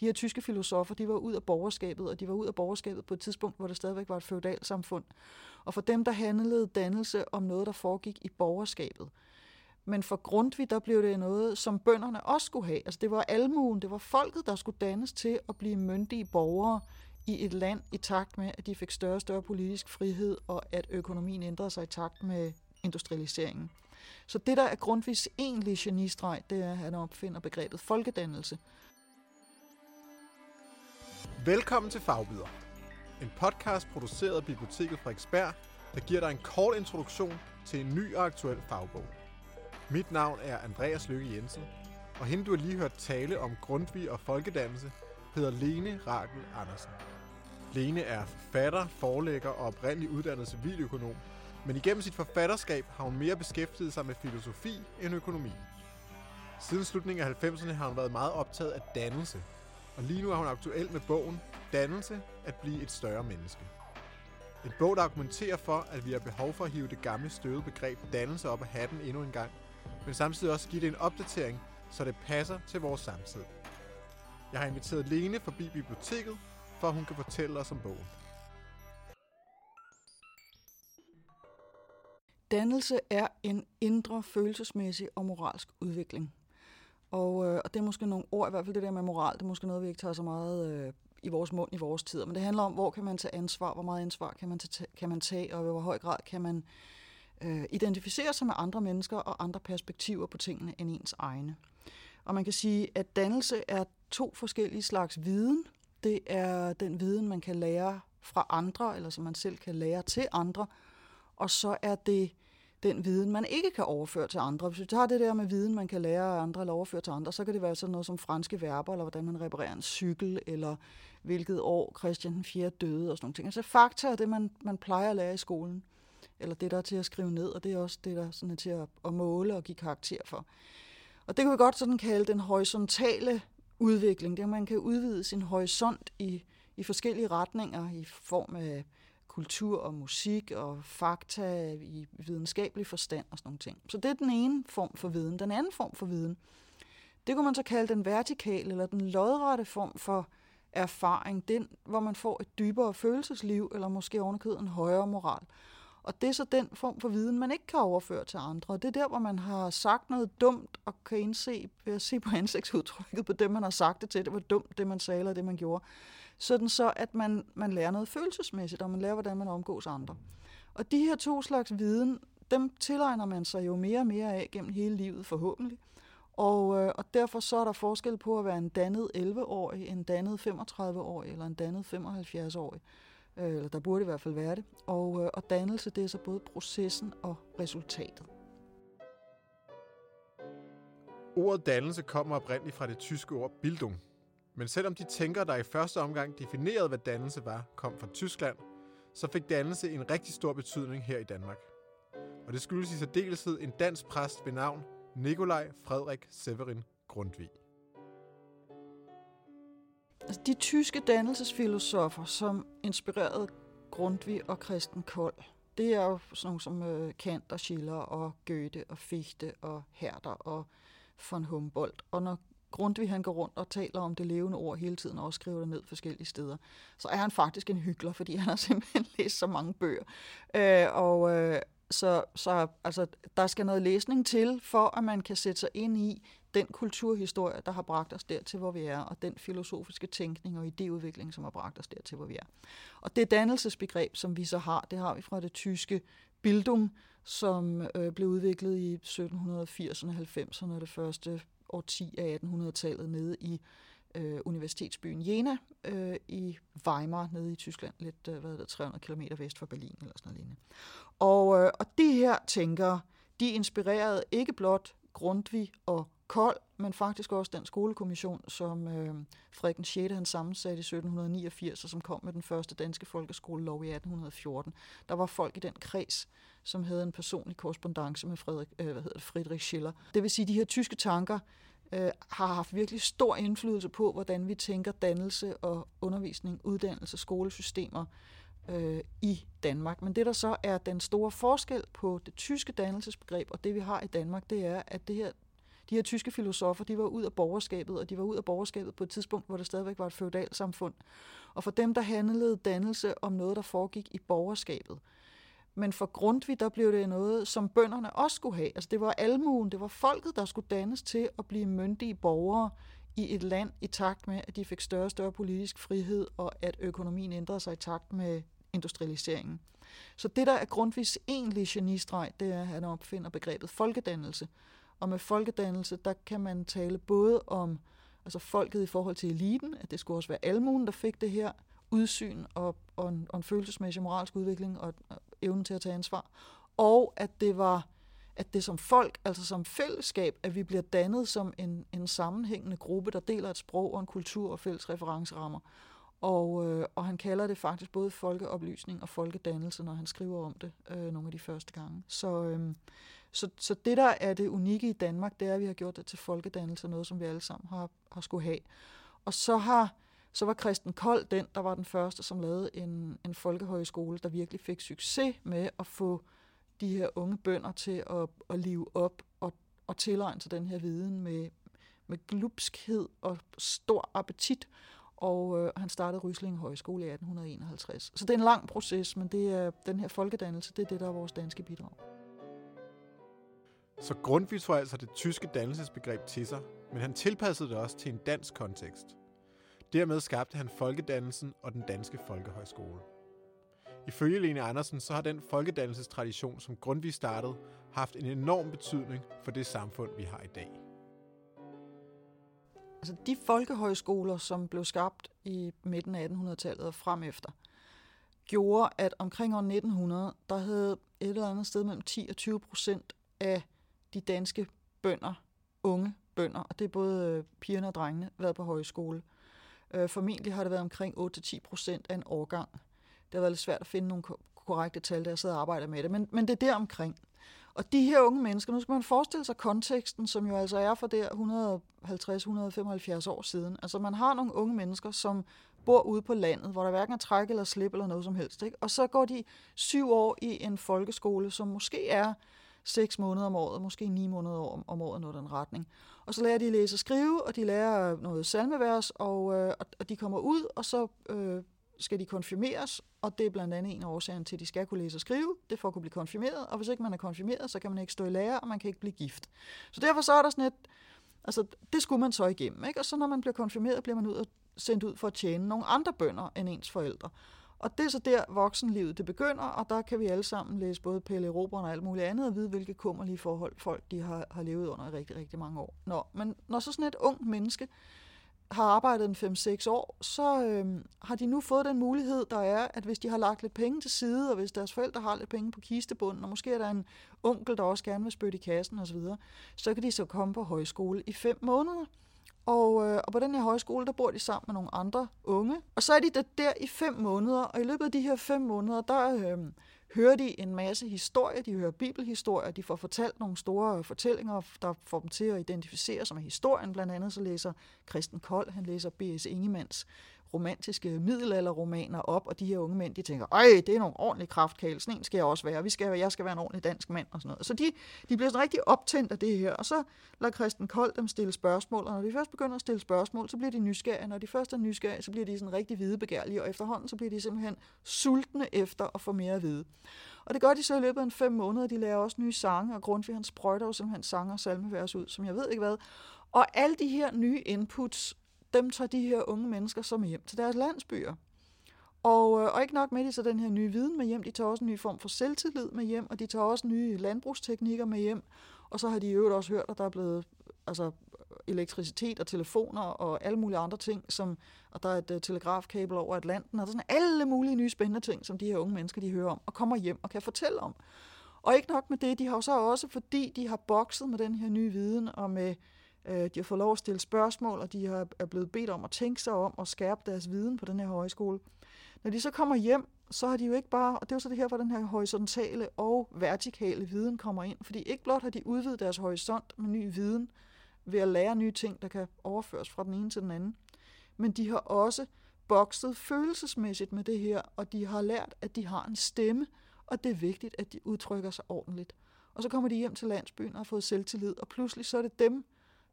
De her tyske filosofer, de var ud af borgerskabet, og de var ud af borgerskabet på et tidspunkt, hvor der stadigvæk var et feudalsamfund. Og for dem, der handlede dannelse om noget, der foregik i borgerskabet. Men for Grundtvig, der blev det noget, som bønderne også skulle have. Altså det var almuen, det var folket, der skulle dannes til at blive myndige borgere i et land i takt med, at de fik større og større politisk frihed, og at økonomien ændrede sig i takt med industrialiseringen. Så det, der er Grundtvigs egentlige genistreg, det er, at han opfinder begrebet folkedannelse. Velkommen til Fagbyder. En podcast produceret af Biblioteket Frederiksberg, der giver dig en kort introduktion til en ny og aktuel fagbog. Mit navn er Andreas Lykke Jensen, og hende du har lige hørt tale om Grundtvig og folkedannelse, hedder Lene Rakel Andersen. Lene er forfatter, forlægger og oprindelig uddannet civiløkonom, men igennem sit forfatterskab har hun mere beskæftiget sig med filosofi end økonomi. Siden slutningen af 90'erne har hun været meget optaget af dannelse, og lige nu er hun aktuel med bogen Dannelse at blive et større menneske. En bog, der argumenterer for, at vi har behov for at hive det gamle støvede begreb dannelse op af hatten endnu en gang, men samtidig også give det en opdatering, så det passer til vores samtid. Jeg har inviteret Lene forbi biblioteket, for at hun kan fortælle os om bogen. Dannelse er en indre følelsesmæssig og moralsk udvikling. Og, øh, og det er måske nogle ord, i hvert fald det der med moral, det er måske noget, vi ikke tager så meget øh, i vores mund i vores tid. Men det handler om, hvor kan man tage ansvar, hvor meget ansvar kan man, tage, kan man tage, og i hvor høj grad kan man øh, identificere sig med andre mennesker og andre perspektiver på tingene end ens egne. Og man kan sige, at dannelse er to forskellige slags viden. Det er den viden, man kan lære fra andre, eller som man selv kan lære til andre. Og så er det den viden, man ikke kan overføre til andre. Hvis vi tager det der med viden, man kan lære af andre eller overføre til andre, så kan det være sådan noget som franske verber, eller hvordan man reparerer en cykel, eller hvilket år Christian den 4. døde, og sådan nogle ting. Altså fakta er det, man, man plejer at lære i skolen, eller det, der er til at skrive ned, og det er også det, der sådan er til at, at måle og give karakter for. Og det kan vi godt sådan kalde den horisontale udvikling, det er, at man kan udvide sin horisont i, i forskellige retninger i form af kultur og musik og fakta i videnskabelig forstand og sådan nogle ting. Så det er den ene form for viden. Den anden form for viden, det kunne man så kalde den vertikale eller den lodrette form for erfaring, den, hvor man får et dybere følelsesliv, eller måske ovenikøbet en højere moral. Og det er så den form for viden, man ikke kan overføre til andre. Og det er der, hvor man har sagt noget dumt, og kan indse ved at se på ansigtsudtrykket på det, man har sagt det til. Det var dumt, det man sagde, eller det man gjorde. Sådan så, at man, man lærer noget følelsesmæssigt, og man lærer, hvordan man omgås andre. Og de her to slags viden, dem tilegner man sig jo mere og mere af gennem hele livet forhåbentlig. Og, øh, og derfor så er der forskel på at være en dannet 11-årig, en dannet 35-årig eller en dannet 75-årig. Øh, eller der burde i hvert fald være det. Og, øh, og dannelse, det er så både processen og resultatet. Ordet dannelse kommer oprindeligt fra det tyske ord Bildung. Men selvom de tænker, der i første omgang definerede, hvad dannelse var, kom fra Tyskland, så fik dannelse en rigtig stor betydning her i Danmark. Og det skyldes i særdeleshed en dansk præst ved navn Nikolaj Frederik Severin Grundtvig. Altså, de tyske dannelsesfilosofer, som inspirerede Grundtvig og Christen Kold, det er jo sådan nogle som øh, Kant og Schiller og Goethe og Fichte og Herder og von Humboldt. Og når Grundtvig han går rundt og taler om det levende ord hele tiden og også skriver det ned forskellige steder, så er han faktisk en hyggelig, fordi han har simpelthen læst så mange bøger. Øh, og, øh, så, så altså, der skal noget læsning til, for at man kan sætte sig ind i den kulturhistorie, der har bragt os dertil, hvor vi er, og den filosofiske tænkning og idéudvikling, som har bragt os dertil, hvor vi er. Og det dannelsesbegreb, som vi så har, det har vi fra det tyske Bildung, som øh, blev udviklet i 1780'erne og 90'erne, det første årti af 1800-tallet nede i øh, universitetsbyen Jena øh, i Weimar, nede i Tyskland, lidt øh, hvad det, 300 km vest for Berlin eller sådan noget lignende. Og, øh, og de her tænkere, de inspirerede ikke blot Grundtvig og Kold, men faktisk også den skolekommission, som øh, Frederik 6. han sammensatte i 1789, og som kom med den første danske folkeskolelov i 1814. Der var folk i den kreds, som havde en personlig korrespondence med Frederik, øh, hvad hedder det, Friedrich Schiller. Det vil sige, at de her tyske tanker øh, har haft virkelig stor indflydelse på, hvordan vi tænker dannelse og undervisning, uddannelse, skolesystemer øh, i Danmark. Men det, der så er den store forskel på det tyske dannelsesbegreb og det, vi har i Danmark, det er, at det her De her tyske filosofer, de var ud af borgerskabet, og de var ud af borgerskabet på et tidspunkt, hvor der stadigvæk var et feudalsamfund. Og for dem, der handlede dannelse om noget, der foregik i borgerskabet. Men for Grundtvig, der blev det noget, som bønderne også skulle have. Altså det var almuen, det var folket, der skulle dannes til at blive myndige borgere i et land i takt med, at de fik større og større politisk frihed, og at økonomien ændrede sig i takt med industrialiseringen. Så det, der er Grundtvigs egentlige genistreg, det er, at han opfinder begrebet folkedannelse. Og med folkedannelse, der kan man tale både om altså folket i forhold til eliten, at det skulle også være almuen, der fik det her udsyn og, og, en, og en følelsesmæssig moralsk udvikling og, og evnen til at tage ansvar, og at det var at det som folk, altså som fællesskab, at vi bliver dannet som en, en sammenhængende gruppe, der deler et sprog og en kultur og fælles referencerammer. Og, øh, og han kalder det faktisk både folkeoplysning og folkedannelse, når han skriver om det øh, nogle af de første gange. Så, øh, så, så det, der er det unikke i Danmark, det er, at vi har gjort det til folkedannelse, noget som vi alle sammen har, har skulle have. Og så har så var Christen Kold den, der var den første, som lavede en, en folkehøjskole, der virkelig fik succes med at få de her unge bønder til at, at leve op og, og tilegne sig den her viden med, med glupskhed og stor appetit. Og øh, han startede Rysling Højskole i 1851. Så det er en lang proces, men det er den her folkedannelse, det er det, der er vores danske bidrag. Så Grundtvig tog altså det tyske dannelsesbegreb til sig, men han tilpassede det også til en dansk kontekst. Dermed skabte han folkedannelsen og den danske folkehøjskole. Ifølge Lene Andersen, så har den folkedannelsestradition, som Grundtvig startede, haft en enorm betydning for det samfund, vi har i dag. Altså de folkehøjskoler, som blev skabt i midten af 1800-tallet og frem efter, gjorde, at omkring år 1900, der havde et eller andet sted mellem 10 og 20 procent af de danske bønder, unge bønder, og det er både øh, pigerne og drengene, været på højskole. Øh, formentlig har det været omkring 8-10 procent af en årgang. Det har været lidt svært at finde nogle korrekte tal, der jeg sidder og arbejder med det, men, men det er der omkring. Og de her unge mennesker, nu skal man forestille sig konteksten, som jo altså er for der 150-175 år siden. Altså man har nogle unge mennesker, som bor ude på landet, hvor der hverken er træk eller slip eller noget som helst. Ikke? Og så går de syv år i en folkeskole, som måske er seks måneder om året, måske ni måneder om, om året, noget den retning. Og så lærer de at læse og skrive, og de lærer noget salmevers, og, øh, og de kommer ud, og så øh, skal de konfirmeres, og det er blandt andet en af årsagen til, at de skal kunne læse og skrive, det får for at kunne blive konfirmeret, og hvis ikke man er konfirmeret, så kan man ikke stå i lære, og man kan ikke blive gift. Så derfor så er der sådan et, altså det skulle man så igennem, ikke? og så når man bliver konfirmeret, bliver man ud og sendt ud for at tjene nogle andre bønder end ens forældre. Og det er så der voksenlivet det begynder, og der kan vi alle sammen læse både Pelle Robert og alt muligt andet, og vide, hvilke kummerlige forhold folk de har, har levet under i rigtig, rigtig mange år. Nå, men når så sådan et ungt menneske har arbejdet en 5-6 år, så øh, har de nu fået den mulighed, der er, at hvis de har lagt lidt penge til side, og hvis deres forældre har lidt penge på kistebunden, og måske er der en onkel, der også gerne vil spytte i kassen osv., så kan de så komme på højskole i 5 måneder. Og, øh, og på den her højskole, der bor de sammen med nogle andre unge. Og så er de der, der i fem måneder, og i løbet af de her fem måneder, der øh, hører de en masse historier. De hører bibelhistorier, de får fortalt nogle store fortællinger, der får dem til at identificere sig med historien. Blandt andet så læser Kristen Kold, han læser B.S. Ingemanns romantiske middelalderromaner op, og de her unge mænd, de tænker, ej, det er nogle ordentlige kraftkæle, sådan en skal jeg også være, Vi skal, jeg skal være en ordentlig dansk mand, og sådan noget. Så de, de bliver sådan rigtig optændt af det her, og så lader Christen Kold dem stille spørgsmål, og når de først begynder at stille spørgsmål, så bliver de nysgerrige, når de først er nysgerrige, så bliver de sådan rigtig hvidebegærlige, og efterhånden så bliver de simpelthen sultne efter at få mere at vide. Og det gør de så i løbet af en fem måneder, de lærer også nye sange, og Grundtvig han sprøjter jo simpelthen sange og salmevers ud, som jeg ved ikke hvad. Og alle de her nye inputs dem tager de her unge mennesker så med hjem til deres landsbyer. Og, øh, og ikke nok med, de så den her nye viden med hjem, de tager også en ny form for selvtillid med hjem, og de tager også nye landbrugsteknikker med hjem. Og så har de i øvrigt også hørt, at der er blevet altså, elektricitet og telefoner og alle mulige andre ting, som, og der er et uh, telegrafkabel over Atlanten, og der er sådan alle mulige nye spændende ting, som de her unge mennesker, de hører om, og kommer hjem og kan fortælle om. Og ikke nok med det, de har jo så også, fordi de har bokset med den her nye viden og med Øh, de har fået lov at stille spørgsmål, og de har, er blevet bedt om at tænke sig om og skærpe deres viden på den her højskole. Når de så kommer hjem, så har de jo ikke bare, og det er jo så det her, hvor den her horisontale og vertikale viden kommer ind, fordi ikke blot har de udvidet deres horisont med ny viden ved at lære nye ting, der kan overføres fra den ene til den anden, men de har også bokset følelsesmæssigt med det her, og de har lært, at de har en stemme, og det er vigtigt, at de udtrykker sig ordentligt. Og så kommer de hjem til landsbyen og har fået selvtillid, og pludselig så er det dem,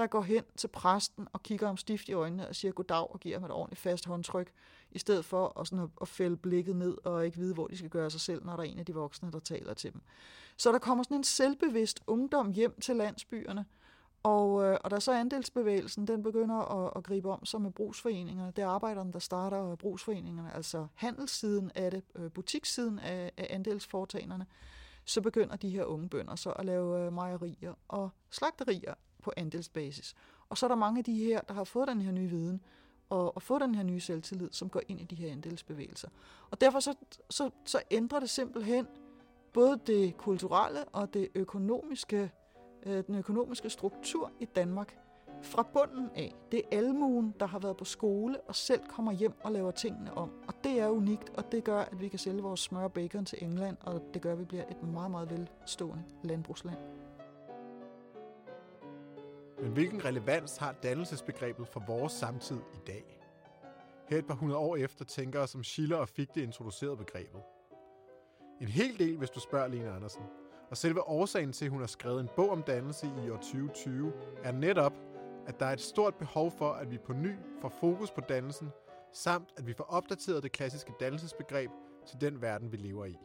der går hen til præsten og kigger ham stift i øjnene og siger goddag og giver ham et ordentligt fast håndtryk, i stedet for at, sådan at, at fælde blikket ned og ikke vide, hvor de skal gøre sig selv, når der er en af de voksne, der taler til dem. Så der kommer sådan en selvbevidst ungdom hjem til landsbyerne, og, øh, og er så andelsbevægelsen, den begynder at, at gribe om sig med brugsforeningerne, det er arbejderne, der starter brugsforeningerne, altså handelssiden af det, øh, butikssiden af, af andelsforetagenderne, så begynder de her unge bønder så at lave øh, mejerier og slagterier på andelsbasis. Og så er der mange af de her, der har fået den her nye viden, og, og fået den her nye selvtillid, som går ind i de her andelsbevægelser. Og derfor så, så, så ændrer det simpelthen både det kulturelle og det økonomiske øh, den økonomiske struktur i Danmark fra bunden af. Det er almuen, der har været på skole og selv kommer hjem og laver tingene om. Og det er unikt, og det gør, at vi kan sælge vores smør og bacon til England, og det gør, at vi bliver et meget, meget velstående landbrugsland. Men hvilken relevans har dannelsesbegrebet for vores samtid i dag? Her et par hundrede år efter tænker som Schiller og Fichte introducerede begrebet. En hel del, hvis du spørger Lene Andersen – og selve årsagen til, at hun har skrevet en bog om dannelse i år 2020, er netop, at der er et stort behov for, at vi på ny får fokus på dannelsen, samt at vi får opdateret det klassiske dannelsesbegreb til den verden, vi lever i.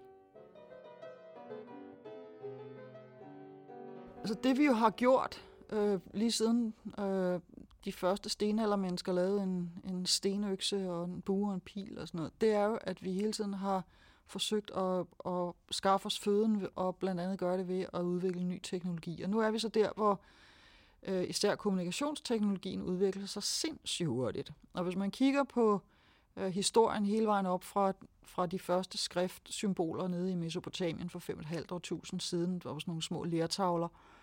Altså det vi jo har gjort øh, lige siden øh, de første stenaldermennesker lavede en, en stenøkse og en bue og en pil og sådan noget, det er jo, at vi hele tiden har forsøgt at, at skaffe os føden og blandt andet gøre det ved at udvikle ny teknologi. Og nu er vi så der, hvor øh, især kommunikationsteknologien udvikler sig sindssygt hurtigt. Og hvis man kigger på øh, historien hele vejen op fra, fra de første skriftsymboler nede i Mesopotamien for 5.500 år siden, der var sådan nogle små lertavler, øh,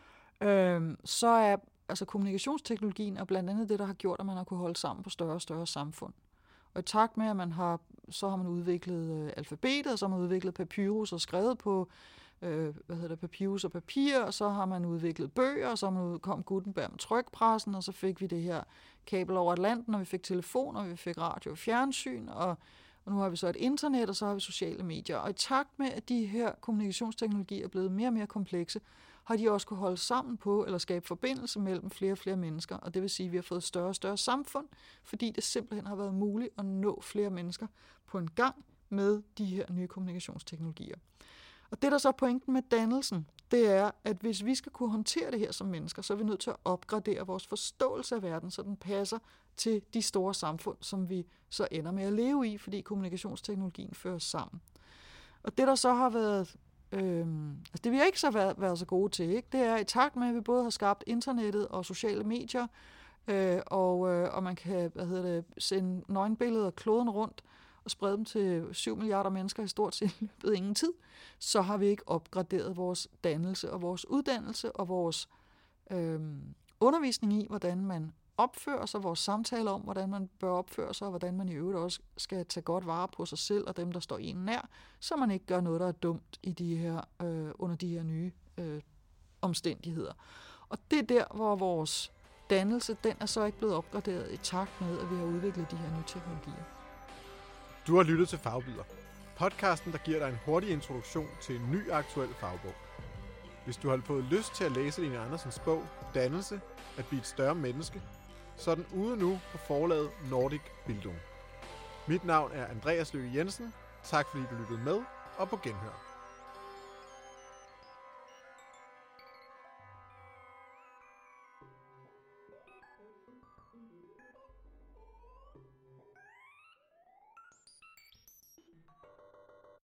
Øhm, så er altså kommunikationsteknologien er blandt andet det, der har gjort, at man har kunne holde sammen på større og større samfund. Og i takt med, at man har, så har man udviklet øh, alfabetet, og så har man udviklet papyrus og skrevet på øh, hvad hedder det, papyrus og papir, og så har man udviklet bøger, og så man kom Gutenberg med trykpressen, og så fik vi det her kabel over Atlanten, og vi fik telefon, og vi fik radio og fjernsyn, og, og nu har vi så et internet, og så har vi sociale medier. Og i takt med, at de her kommunikationsteknologier er blevet mere og mere komplekse, har de også kunne holde sammen på eller skabe forbindelse mellem flere og flere mennesker. Og det vil sige, at vi har fået større og større samfund, fordi det simpelthen har været muligt at nå flere mennesker på en gang med de her nye kommunikationsteknologier. Og det, der så er pointen med dannelsen, det er, at hvis vi skal kunne håndtere det her som mennesker, så er vi nødt til at opgradere vores forståelse af verden, så den passer til de store samfund, som vi så ender med at leve i, fordi kommunikationsteknologien fører sammen. Og det, der så har været Øhm, altså det vi ikke så været, været så gode til, ikke? det er i takt med, at vi både har skabt internettet og sociale medier, øh, og, øh, og man kan hvad hedder det, sende nøgenbilleder af kloden rundt og sprede dem til 7 milliarder mennesker i stort set løbet ingen tid, så har vi ikke opgraderet vores dannelse og vores uddannelse og vores øh, undervisning i, hvordan man opfører sig, vores samtaler om, hvordan man bør opføre sig, og hvordan man i øvrigt også skal tage godt vare på sig selv og dem, der står en nær, så man ikke gør noget, der er dumt i de her, øh, under de her nye øh, omstændigheder. Og det er der, hvor vores dannelse, den er så ikke blevet opgraderet i takt med, at vi har udviklet de her nye teknologier. Du har lyttet til Fagbyder. Podcasten, der giver dig en hurtig introduktion til en ny aktuel fagbog. Hvis du har fået lyst til at læse Line Andersens bog, Dannelse, at blive et større menneske, så er den ude nu på forlaget Nordic Bildung. Mit navn er Andreas Løkke Jensen. Tak fordi du lyttede med, og på genhør.